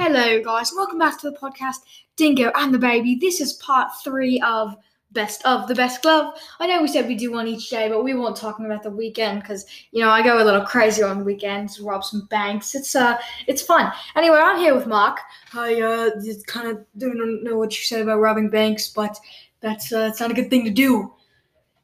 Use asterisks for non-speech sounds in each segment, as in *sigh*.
Hello, guys. Welcome back to the podcast, Dingo and the Baby. This is part three of Best of the Best Glove. I know we said we do one each day, but we weren't talking about the weekend because you know I go a little crazy on weekends, rob some banks. It's uh, it's fun. Anyway, I'm here with Mark. I uh, just kind of don't know what you said about robbing banks, but that's uh, that's not a good thing to do.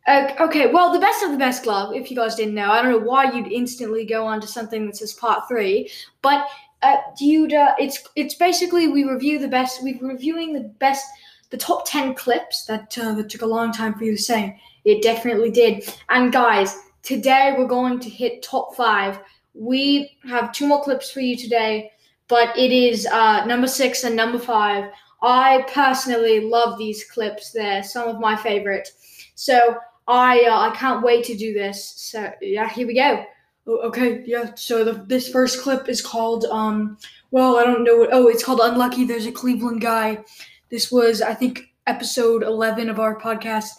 Uh, okay, well, the best of the best glove. If you guys didn't know, I don't know why you'd instantly go on to something that says part three, but uh, you uh, it's it's basically we review the best. We're reviewing the best, the top ten clips that uh, that took a long time for you to say. It definitely did. And guys, today we're going to hit top five. We have two more clips for you today, but it is uh, number six and number five. I personally love these clips. They're some of my favorite. So I uh, I can't wait to do this. So yeah, here we go. Oh, okay, yeah. So the, this first clip is called um. Well, I don't know. What, oh, it's called "Unlucky." There's a Cleveland guy. This was, I think, episode eleven of our podcast.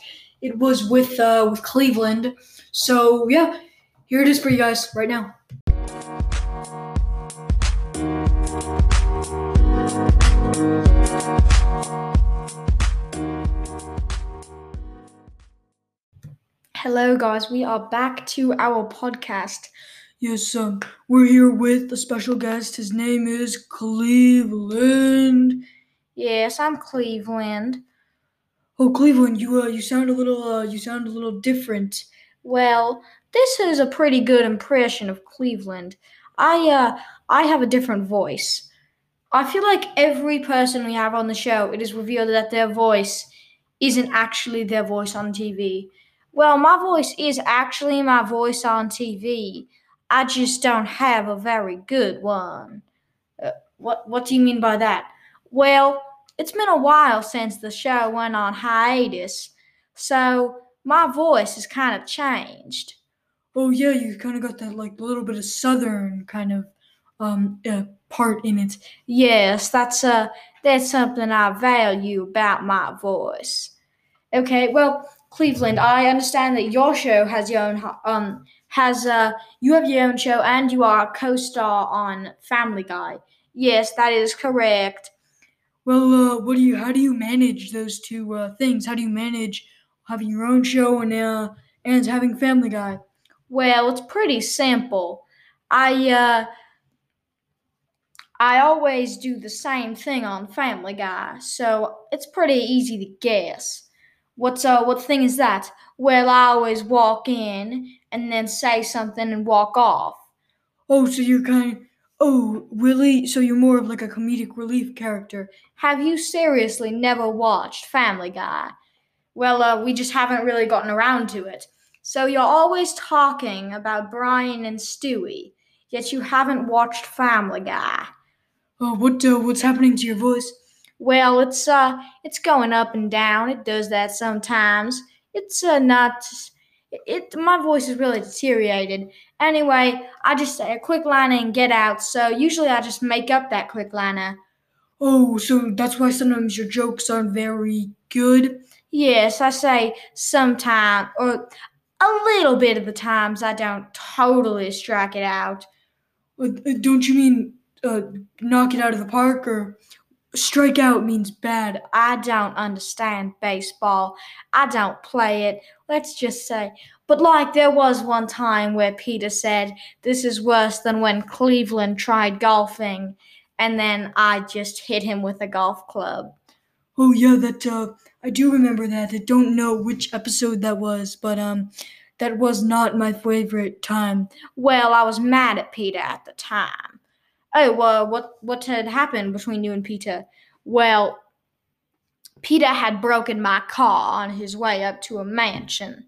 It was with uh with Cleveland. So yeah, here it is for you guys right now. Hello, guys. We are back to our podcast. Yes, um, we're here with a special guest. His name is Cleveland. Yes, I'm Cleveland. Oh, Cleveland, you uh, you sound a little uh, you sound a little different. Well, this is a pretty good impression of Cleveland. I uh, I have a different voice. I feel like every person we have on the show, it is revealed that their voice isn't actually their voice on TV. Well, my voice is actually my voice on TV. I just don't have a very good one. Uh, what What do you mean by that? Well, it's been a while since the show went on hiatus, so my voice has kind of changed. Oh yeah, you kind of got that like little bit of southern kind of um uh, part in it. Yes, that's uh that's something I value about my voice. Okay, well, Cleveland, I understand that your show has your own um has uh you have your own show and you are a co-star on Family Guy. Yes, that is correct. Well, uh, what do you? How do you manage those two uh, things? How do you manage having your own show and uh, and having Family Guy? Well, it's pretty simple. I uh, I always do the same thing on Family Guy, so it's pretty easy to guess. What's uh what thing is that? Well, I always walk in and then say something and walk off. Oh, so you're kind of Oh, really? So you're more of like a comedic relief character. Have you seriously never watched Family Guy? Well, uh, we just haven't really gotten around to it. So you're always talking about Brian and Stewie, yet you haven't watched Family Guy. Oh, what uh, what's happening to your voice? Well, it's uh, it's going up and down. It does that sometimes. It's uh, not. It my voice is really deteriorated. Anyway, I just say a quick liner and get out. So usually I just make up that quick liner. Oh, so that's why sometimes your jokes aren't very good. Yes, I say sometimes or a little bit of the times I don't totally strike it out. Uh, uh don't you mean uh, knock it out of the park or Strike out means bad. I don't understand baseball. I don't play it. Let's just say. But like there was one time where Peter said, This is worse than when Cleveland tried golfing. And then I just hit him with a golf club. Oh yeah, that uh I do remember that. I don't know which episode that was, but um that was not my favorite time. Well, I was mad at Peter at the time. Oh, well, what what had happened between you and Peter? Well, Peter had broken my car on his way up to a mansion.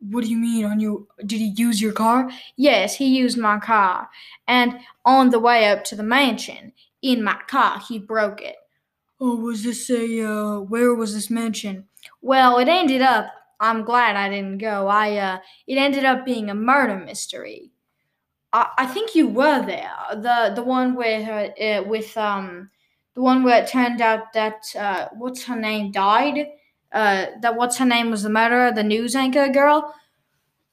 What do you mean on your did he use your car? Yes, he used my car. And on the way up to the mansion, in my car, he broke it. Oh, was this a uh where was this mansion? Well, it ended up I'm glad I didn't go. I uh it ended up being a murder mystery. I, I think you were there. The the one where uh, with um the one where it turned out that uh, what's her name died. Uh, that what's her name was the murderer, the news anchor girl.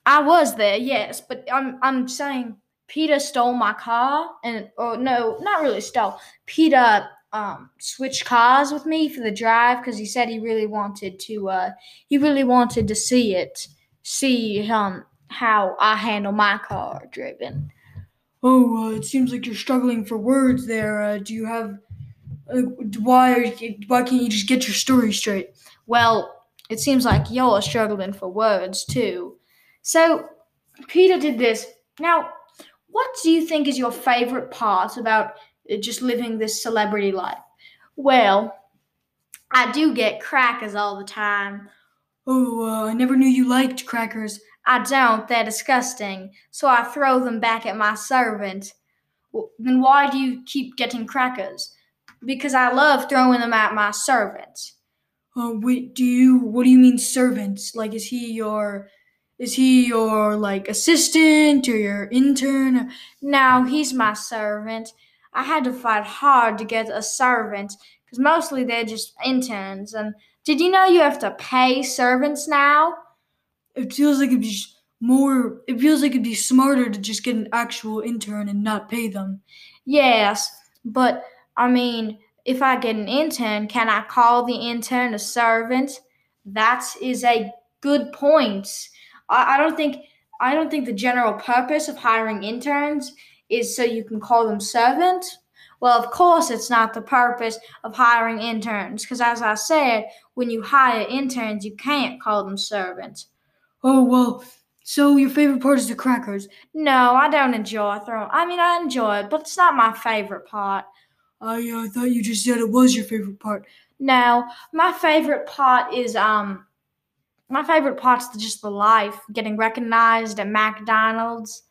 I was there, yes, but I'm I'm saying Peter stole my car, and oh no, not really stole. Peter um switched cars with me for the drive because he said he really wanted to. Uh, he really wanted to see it, see um how I handle my car driven. Oh, uh, it seems like you're struggling for words there. Uh, do you have? Uh, why are you, why can't you just get your story straight? Well, it seems like you're struggling for words too. So, Peter did this. Now, what do you think is your favorite part about uh, just living this celebrity life? Well, I do get crackers all the time. Oh, uh, I never knew you liked crackers. I don't, they're disgusting, so I throw them back at my servant. Well, then why do you keep getting crackers? Because I love throwing them at my servant. Uh, wait, do you? What do you mean servants? Like, is he your? Is he your like assistant or your intern? No, he's my servant. I had to fight hard to get a servant because mostly they're just interns. And did you know you have to pay servants now? It feels like it'd be more. It feels like it'd be smarter to just get an actual intern and not pay them. Yes, but I mean, if I get an intern, can I call the intern a servant? That is a good point. I, I don't think I don't think the general purpose of hiring interns is so you can call them servant. Well, of course, it's not the purpose of hiring interns, because as I said, when you hire interns, you can't call them servants. Oh well. So your favorite part is the crackers. No, I don't enjoy throwing. I mean, I enjoy it, but it's not my favorite part. I uh, thought you just said it was your favorite part. No, my favorite part is um, my favorite part's just the life, getting recognized at McDonald's.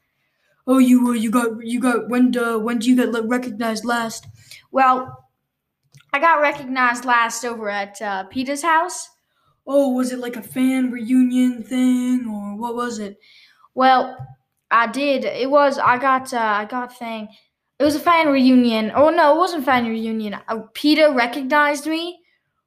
Oh, you uh, you got you got when uh, when do you get recognized last? Well, I got recognized last over at uh, Peter's house. Oh, was it like a fan reunion thing or what was it? Well, I did. It was. I got. Uh, I got thing. It was a fan reunion. Oh no, it wasn't fan reunion. Uh, Peter recognized me.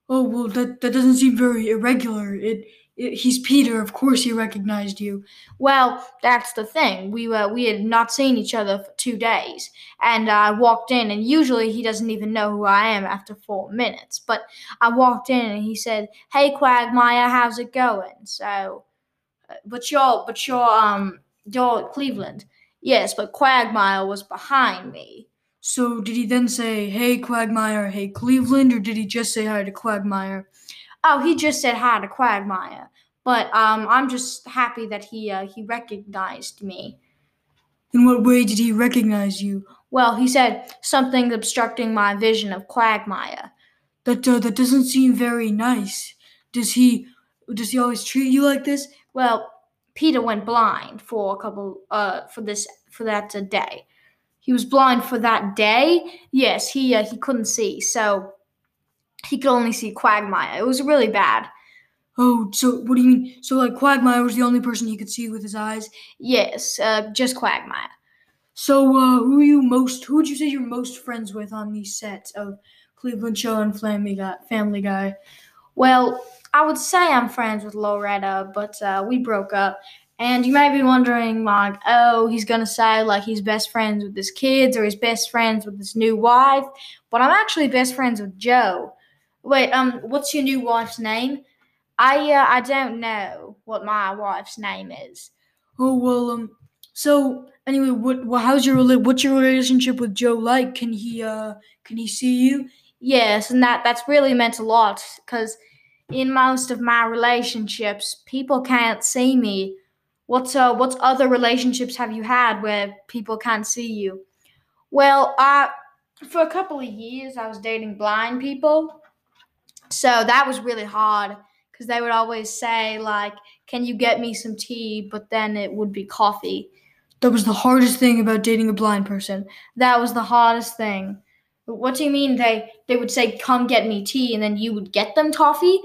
Oh well, that that doesn't seem very irregular. It he's Peter. Of course, he recognized you. Well, that's the thing. We were we had not seen each other for two days, and I walked in, and usually he doesn't even know who I am after four minutes. But I walked in, and he said, "Hey, Quagmire, how's it going?" So, uh, but you're but you're um you're Cleveland, yes, but Quagmire was behind me. So did he then say, "Hey, Quagmire, hey, Cleveland," or did he just say hi to Quagmire? Oh, he just said hi to Quagmire. But um, I'm just happy that he uh, he recognized me. In what way did he recognize you? Well, he said something obstructing my vision of Quagmire. That uh, that doesn't seem very nice. Does he does he always treat you like this? Well, Peter went blind for a couple uh for this for that uh, day. He was blind for that day. Yes, he uh, he couldn't see. So he could only see Quagmire. It was really bad. Oh, so what do you mean? So like Quagmire was the only person he could see with his eyes? Yes, uh, just Quagmire. So uh, who are you most? Who would you say you're most friends with on these sets of Cleveland Show and Family Guy? Family Guy. Well, I would say I'm friends with Loretta, but uh, we broke up. And you may be wondering, like, oh, he's gonna say like he's best friends with his kids or he's best friends with his new wife, but I'm actually best friends with Joe. Wait, um, what's your new wife's name? I uh, I don't know what my wife's name is. Oh well, um. So anyway, what? Well, how's your what's your relationship with Joe like? Can he uh can he see you? Yes, and that that's really meant a lot because in most of my relationships, people can't see me. What's uh what other relationships have you had where people can't see you? Well, I for a couple of years I was dating blind people so that was really hard because they would always say, like, can you get me some tea? But then it would be coffee. That was the hardest thing about dating a blind person. That was the hardest thing. What do you mean they they would say come get me tea and then you would get them coffee?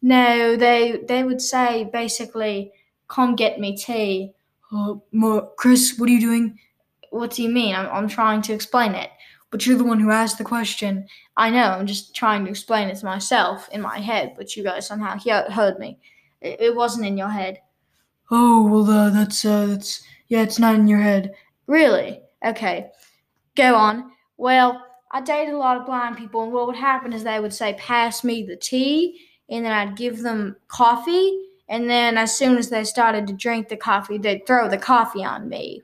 No, they they would say basically come get me tea. Uh, Chris, what are you doing? What do you mean? I'm I'm trying to explain it. But you're the one who asked the question. I know, I'm just trying to explain it to myself in my head, but you guys somehow heard me. It, it wasn't in your head. Oh well, uh, that's uh, that's yeah, it's not in your head. Really? Okay. Go on. Well, I dated a lot of blind people, and what would happen is they would say, Pass me the tea, and then I'd give them coffee, and then as soon as they started to drink the coffee, they'd throw the coffee on me.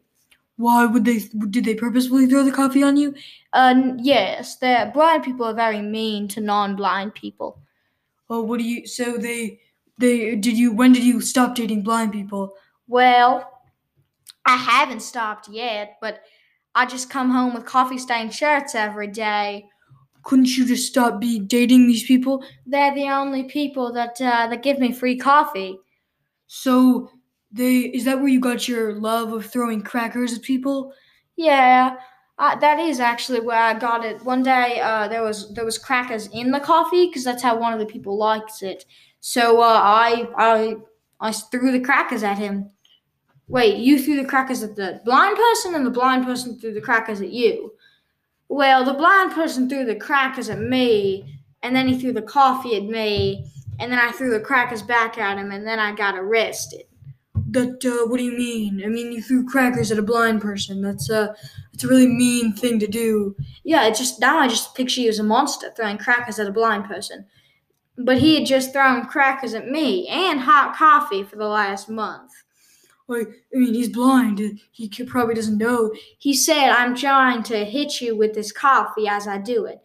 Why would they? Did they purposefully throw the coffee on you? Uh, yes, the blind people are very mean to non-blind people. Oh, what do you? So they, they did you? When did you stop dating blind people? Well, I haven't stopped yet, but I just come home with coffee stained shirts every day. Couldn't you just stop be dating these people? They're the only people that uh, that give me free coffee. So they is that where you got your love of throwing crackers at people? Yeah, that is actually where I got it. One day, uh, there was there was crackers in the coffee because that's how one of the people likes it. So uh, I I I threw the crackers at him. Wait, you threw the crackers at the blind person, and the blind person threw the crackers at you. Well, the blind person threw the crackers at me, and then he threw the coffee at me, and then I threw the crackers back at him, and then I got arrested. That uh, what do you mean? I mean you threw crackers at a blind person. That's uh that's a really mean thing to do. Yeah, it's just now I just picture you as a monster throwing crackers at a blind person. But he had just thrown crackers at me and hot coffee for the last month. Like I mean he's blind. He probably doesn't know. He said, I'm trying to hit you with this coffee as I do it.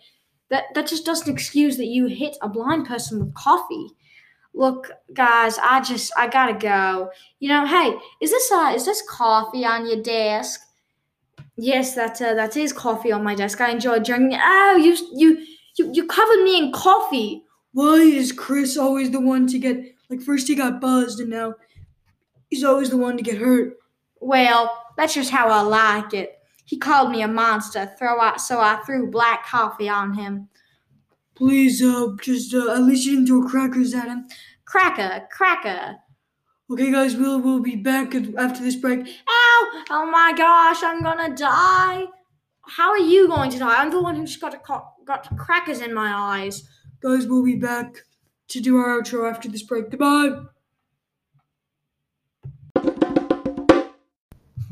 That that just doesn't excuse that you hit a blind person with coffee. Look, guys, I just I gotta go. You know, hey, is this uh is this coffee on your desk? Yes, that uh, that is coffee on my desk. I enjoy drinking. it. Oh, you you you you covered me in coffee. Why is Chris always the one to get like first he got buzzed and now he's always the one to get hurt? Well, that's just how I like it. He called me a monster, throw out, so I threw black coffee on him. Please, uh, just uh, at least you didn't throw crackers at him. Cracker, cracker. Okay, guys, we'll we'll be back after this break. Ow! Oh my gosh, I'm gonna die. How are you going to die? I'm the one who just got a co- got crackers in my eyes. Guys, we'll be back to do our outro after this break. Goodbye.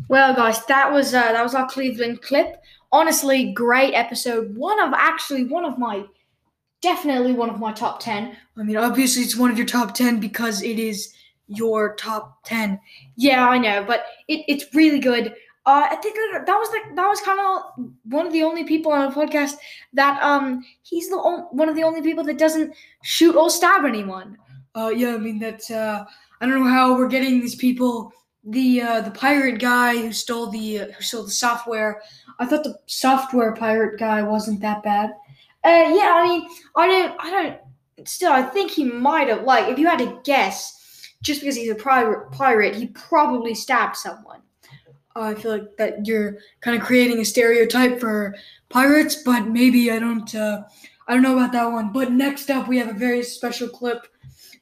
Well, guys, that was uh, that was our Cleveland clip. Honestly, great episode. One of actually one of my definitely one of my top ten. I mean, obviously it's one of your top ten because it is your top ten. Yeah, I know, but it, it's really good. Uh, I think that that was like that was kind of one of the only people on the podcast that um he's the on, one of the only people that doesn't shoot or stab anyone. Uh, yeah, I mean that's uh I don't know how we're getting these people. The uh, the pirate guy who stole the uh, who stole the software. I thought the software pirate guy wasn't that bad. Uh, yeah, I mean, I don't, I don't. Still, I think he might have. Like, if you had to guess, just because he's a pirate, pirate, he probably stabbed someone. I feel like that you're kind of creating a stereotype for pirates, but maybe I don't. Uh, I don't know about that one. But next up, we have a very special clip.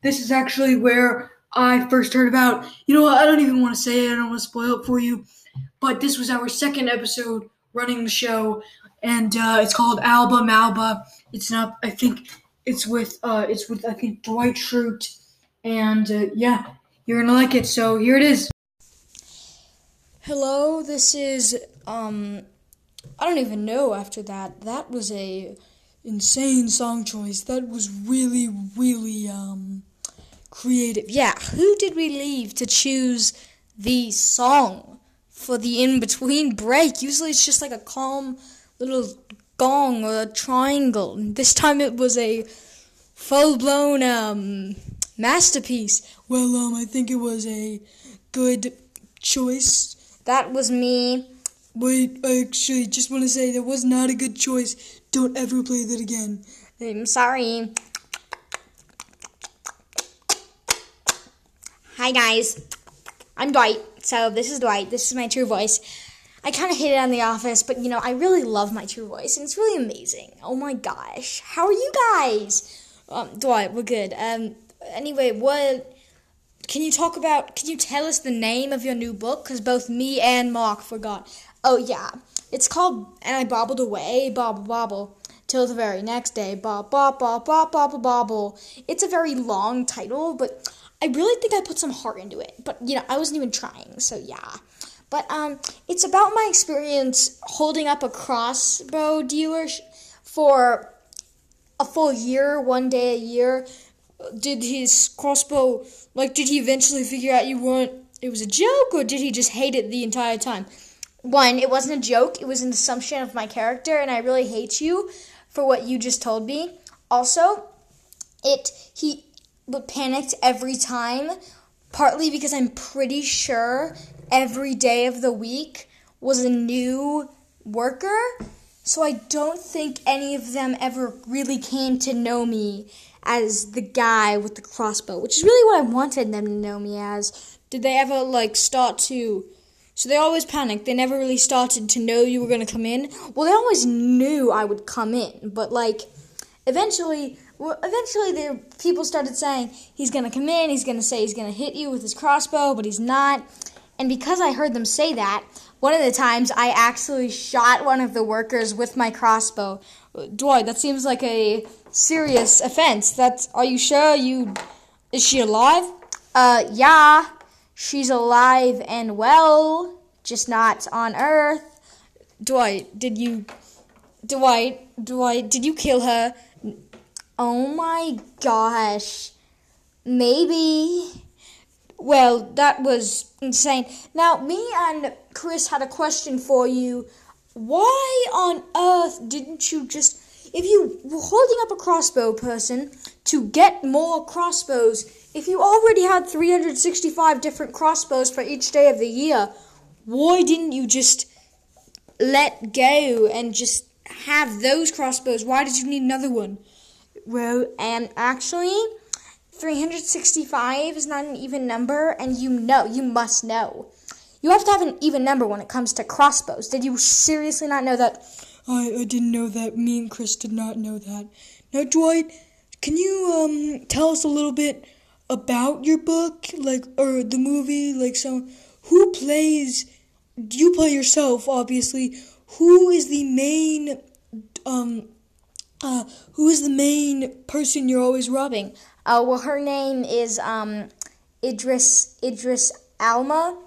This is actually where I first heard about. You know what? I don't even want to say it. I don't want to spoil it for you. But this was our second episode running the show, and uh, it's called Alba Malba. It's not. I think it's with. Uh, it's with. I think Dwight Schrute, and uh, yeah, you're gonna like it. So here it is. Hello, this is um I don't even know after that. That was a insane song choice. That was really really um creative. Yeah, who did we leave to choose the song for the in between break? Usually it's just like a calm little gong or a triangle. This time it was a full blown um masterpiece. Well, um I think it was a good choice. That was me. Wait, I actually just want to say that was not a good choice. Don't ever play that again. I'm sorry. Hi guys, I'm Dwight. So this is Dwight. This is my true voice. I kind of hate it on The Office, but you know I really love my true voice, and it's really amazing. Oh my gosh, how are you guys? Um, Dwight, we're good. Um, anyway, what? Can you talk about? Can you tell us the name of your new book? Because both me and Mark forgot. Oh yeah, it's called "And I Bobbled Away, Bobble Bobble." Till the very next day, bob bob bob bob bobble bobble. It's a very long title, but I really think I put some heart into it. But you know, I wasn't even trying, so yeah. But um, it's about my experience holding up a crossbow dealer for a full year, one day a year. Did his crossbow like? Did he eventually figure out you weren't? It was a joke, or did he just hate it the entire time? One, it wasn't a joke. It was an assumption of my character, and I really hate you for what you just told me. Also, it he panicked every time, partly because I'm pretty sure every day of the week was a new worker. So I don't think any of them ever really came to know me as the guy with the crossbow, which is really what I wanted them to know me as. Did they ever like start to so they always panicked. They never really started to know you were going to come in. Well, they always knew I would come in, but like eventually well, eventually the people started saying he's going to come in, he's going to say he's going to hit you with his crossbow, but he's not. And because I heard them say that, one of the times I actually shot one of the workers with my crossbow. Dwight, that seems like a serious offense. That's are you sure you is she alive? Uh yeah. She's alive and well, just not on Earth. Dwight, did you Dwight, Dwight, did you kill her? Oh my gosh. Maybe. Well, that was insane. Now, me and Chris had a question for you. Why on earth didn't you just. If you were holding up a crossbow person to get more crossbows, if you already had 365 different crossbows for each day of the year, why didn't you just let go and just have those crossbows? Why did you need another one? Well, and actually, 365 is not an even number, and you know, you must know. You have to have an even number when it comes to crossbows. Did you seriously not know that? I, I didn't know that. Me and Chris did not know that. Now, Dwight, can you um tell us a little bit about your book, like or the movie, like some who plays? You play yourself, obviously. Who is the main um uh, who is the main person you're always robbing? Uh, well, her name is um, Idris Idris Alma.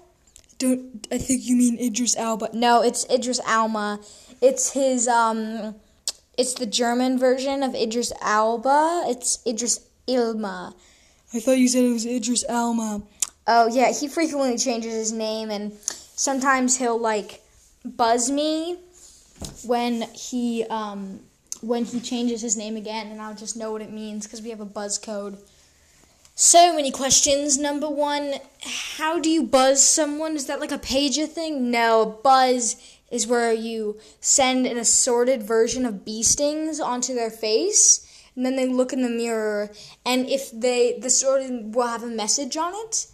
Don't I think you mean Idris Alba? No, it's Idris Alma. It's his um, it's the German version of Idris Alba. It's Idris Ilma. I thought you said it was Idris Alma. Oh yeah, he frequently changes his name, and sometimes he'll like buzz me when he um when he changes his name again, and I'll just know what it means because we have a buzz code. So many questions. Number one, how do you buzz someone? Is that like a pager thing? No, buzz is where you send an assorted version of bee stings onto their face, and then they look in the mirror, and if they the sorted will have a message on it.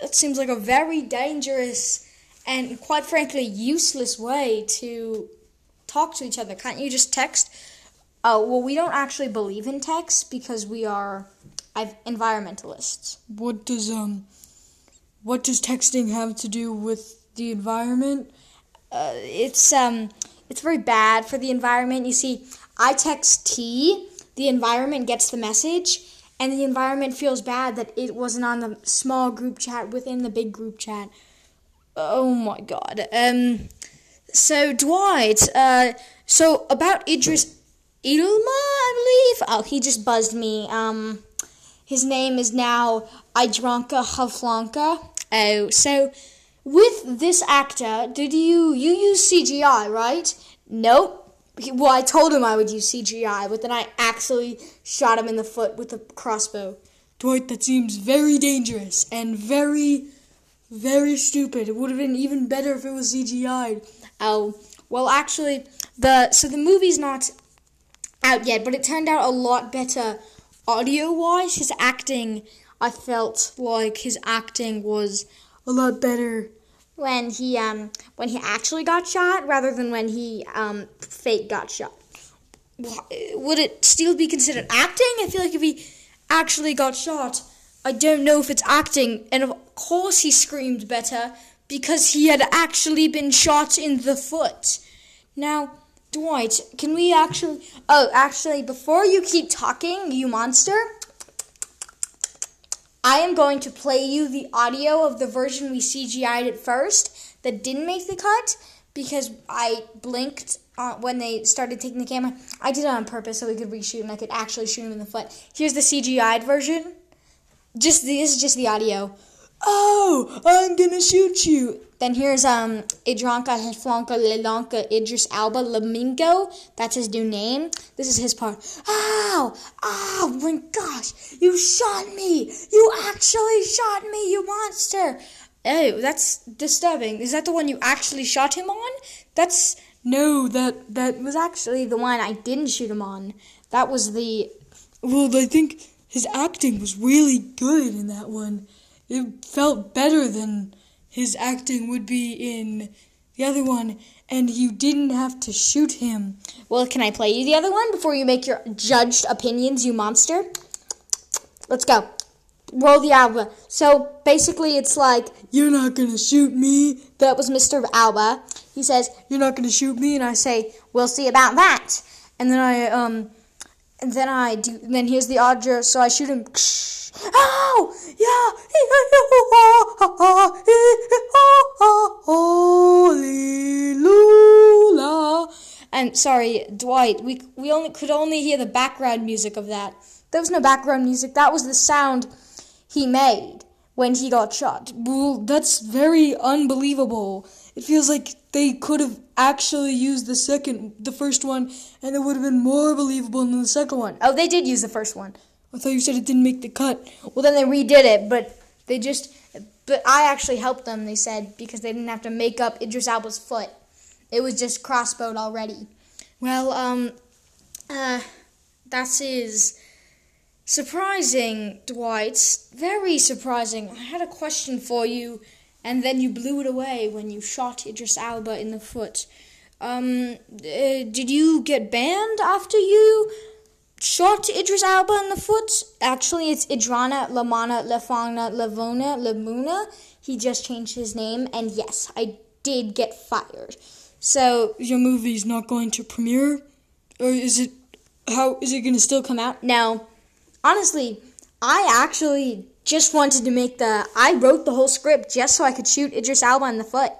It seems like a very dangerous and quite frankly useless way to talk to each other. Can't you just text? Oh, well, we don't actually believe in text because we are environmentalists. What does um what does texting have to do with the environment? Uh, it's um it's very bad for the environment. You see, I text T, the environment gets the message, and the environment feels bad that it wasn't on the small group chat within the big group chat. Oh my god. Um so Dwight, uh so about Idris Ilma, I believe. Oh, he just buzzed me. Um, his name is now Idranka Haflanka. Oh, so with this actor, did you you use CGI, right? Nope. Well, I told him I would use CGI, but then I actually shot him in the foot with a crossbow. Dwight, that seems very dangerous and very, very stupid. It would have been even better if it was CGI. Oh, well, actually, the so the movie's not out yet, but it turned out a lot better audio wise. His acting, I felt like his acting was a lot better when he um when he actually got shot rather than when he um fake got shot. Would it still be considered acting? I feel like if he actually got shot, I don't know if it's acting. And of course, he screamed better because he had actually been shot in the foot. Now, Dwight, can we actually. Oh, actually, before you keep talking, you monster, I am going to play you the audio of the version we CGI'd at first. that didn't make the cut because I blinked uh, when they started taking the camera. I did it on purpose so we could reshoot and I could actually shoot him in the foot. Here's the CGI'd version. Just this is just the audio. Oh, I'm gonna shoot you. Then here's um Idranka Heflanka Lelanka Idris Alba Lamingo. That's his new name. This is his part. Ow! Oh my gosh! You shot me! You actually shot me, you monster! Oh, that's disturbing. Is that the one you actually shot him on? That's no, that that was actually the one I didn't shoot him on. That was the Well, I think his acting was really good in that one. It felt better than his acting would be in the other one, and you didn't have to shoot him. Well, can I play you the other one before you make your judged opinions, you monster? Let's go. Roll the Alba. So basically, it's like, You're not gonna shoot me. That was Mr. Alba. He says, You're not gonna shoot me. And I say, We'll see about that. And then I, um, and then I do, then here's the Audra, so I shoot him. Oh! Yeah! And sorry, Dwight, we, we only could only hear the background music of that. There was no background music. That was the sound he made when he got shot. Well, that's very unbelievable. It feels like they could have actually used the second, the first one, and it would have been more believable than the second one. Oh, they did use the first one. I thought you said it didn't make the cut. Well, then they redid it, but they just, but I actually helped them. They said because they didn't have to make up Idris Elba's foot. It was just crossbowed already. Well, um, uh, that is surprising, Dwight. Very surprising. I had a question for you and then you blew it away when you shot Idris Alba in the foot. Um, uh, did you get banned after you shot Idris Alba in the foot? Actually, it's Idrana Lamana Lefana Lavona Lamuna. He just changed his name, and yes, I did get fired. So your movie's not going to premiere, or is it? How is it going to still come out? Now, honestly, I actually just wanted to make the. I wrote the whole script just so I could shoot Idris Alba in the foot.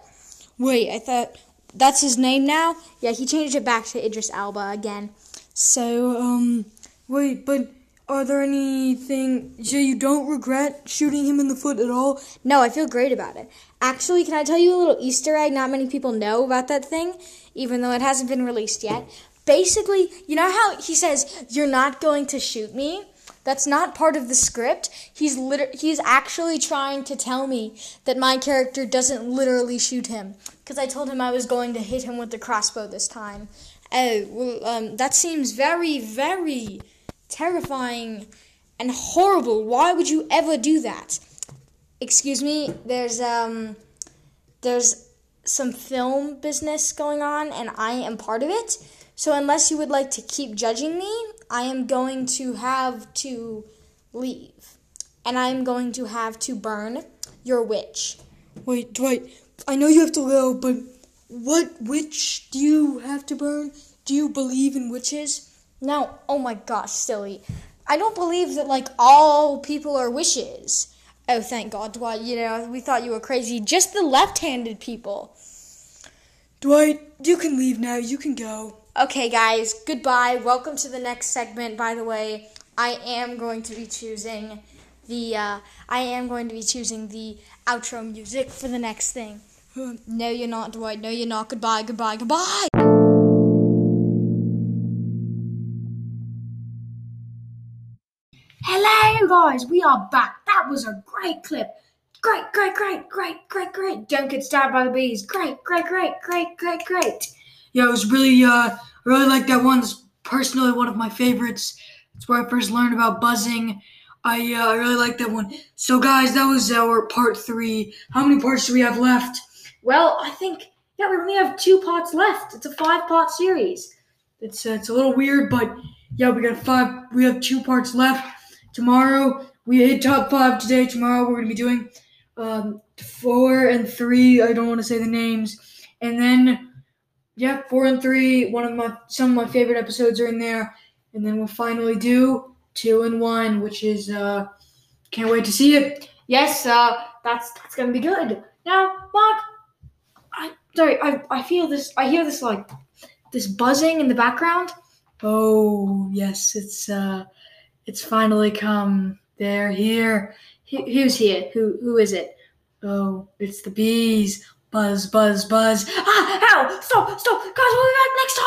Wait, I thought that's his name now. Yeah, he changed it back to Idris Alba again. So, um, wait, but are there anything so you don't regret shooting him in the foot at all? No, I feel great about it. Actually, can I tell you a little Easter egg? Not many people know about that thing, even though it hasn't been released yet. Basically, you know how he says, You're not going to shoot me? That's not part of the script. He's liter- he's actually trying to tell me that my character doesn't literally shoot him because I told him I was going to hit him with the crossbow this time. Oh, well, um, that seems very, very terrifying and horrible. Why would you ever do that? Excuse me. There's um, there's some film business going on, and I am part of it. So unless you would like to keep judging me, I am going to have to leave. And I'm going to have to burn your witch. Wait, Dwight, I know you have to go, but what witch do you have to burn? Do you believe in witches? No. Oh my gosh, silly. I don't believe that, like, all people are witches. Oh, thank God, Dwight. You know, we thought you were crazy. Just the left handed people. Dwight, you can leave now. You can go. Okay, guys, goodbye. Welcome to the next segment. By the way, I am going to be choosing the uh, I am going to be choosing the outro music for the next thing. *laughs* no, you're not, Dwight. No, you're not. Goodbye, goodbye, goodbye. Hello, guys. We are back. That was a great clip. Great, great, great, great, great, great. Don't get stabbed by the bees. Great, great, great, great, great, great. Yeah, it was really, uh, I really like that one. It's personally one of my favorites. It's where I first learned about buzzing. I, uh, I really like that one. So, guys, that was our part three. How many parts do we have left? Well, I think yeah, we only have two parts left. It's a five-part series. It's, uh, it's a little weird, but yeah, we got five. We have two parts left. Tomorrow we hit top five today. Tomorrow we're gonna be doing um, four and three. I don't want to say the names, and then yeah, four and three. One of my some of my favorite episodes are in there, and then we'll finally do two and one, which is uh, can't wait to see it. Yes, uh, that's that's gonna be good. Now, Mark, I sorry, I I feel this. I hear this like this buzzing in the background. Oh yes, it's uh, it's finally come. They're here. Who- Who's here? Who who is it? Oh, it's the bees. Buzz, buzz, buzz. Ah, ow! Stop, stop, guys. We'll be back next time.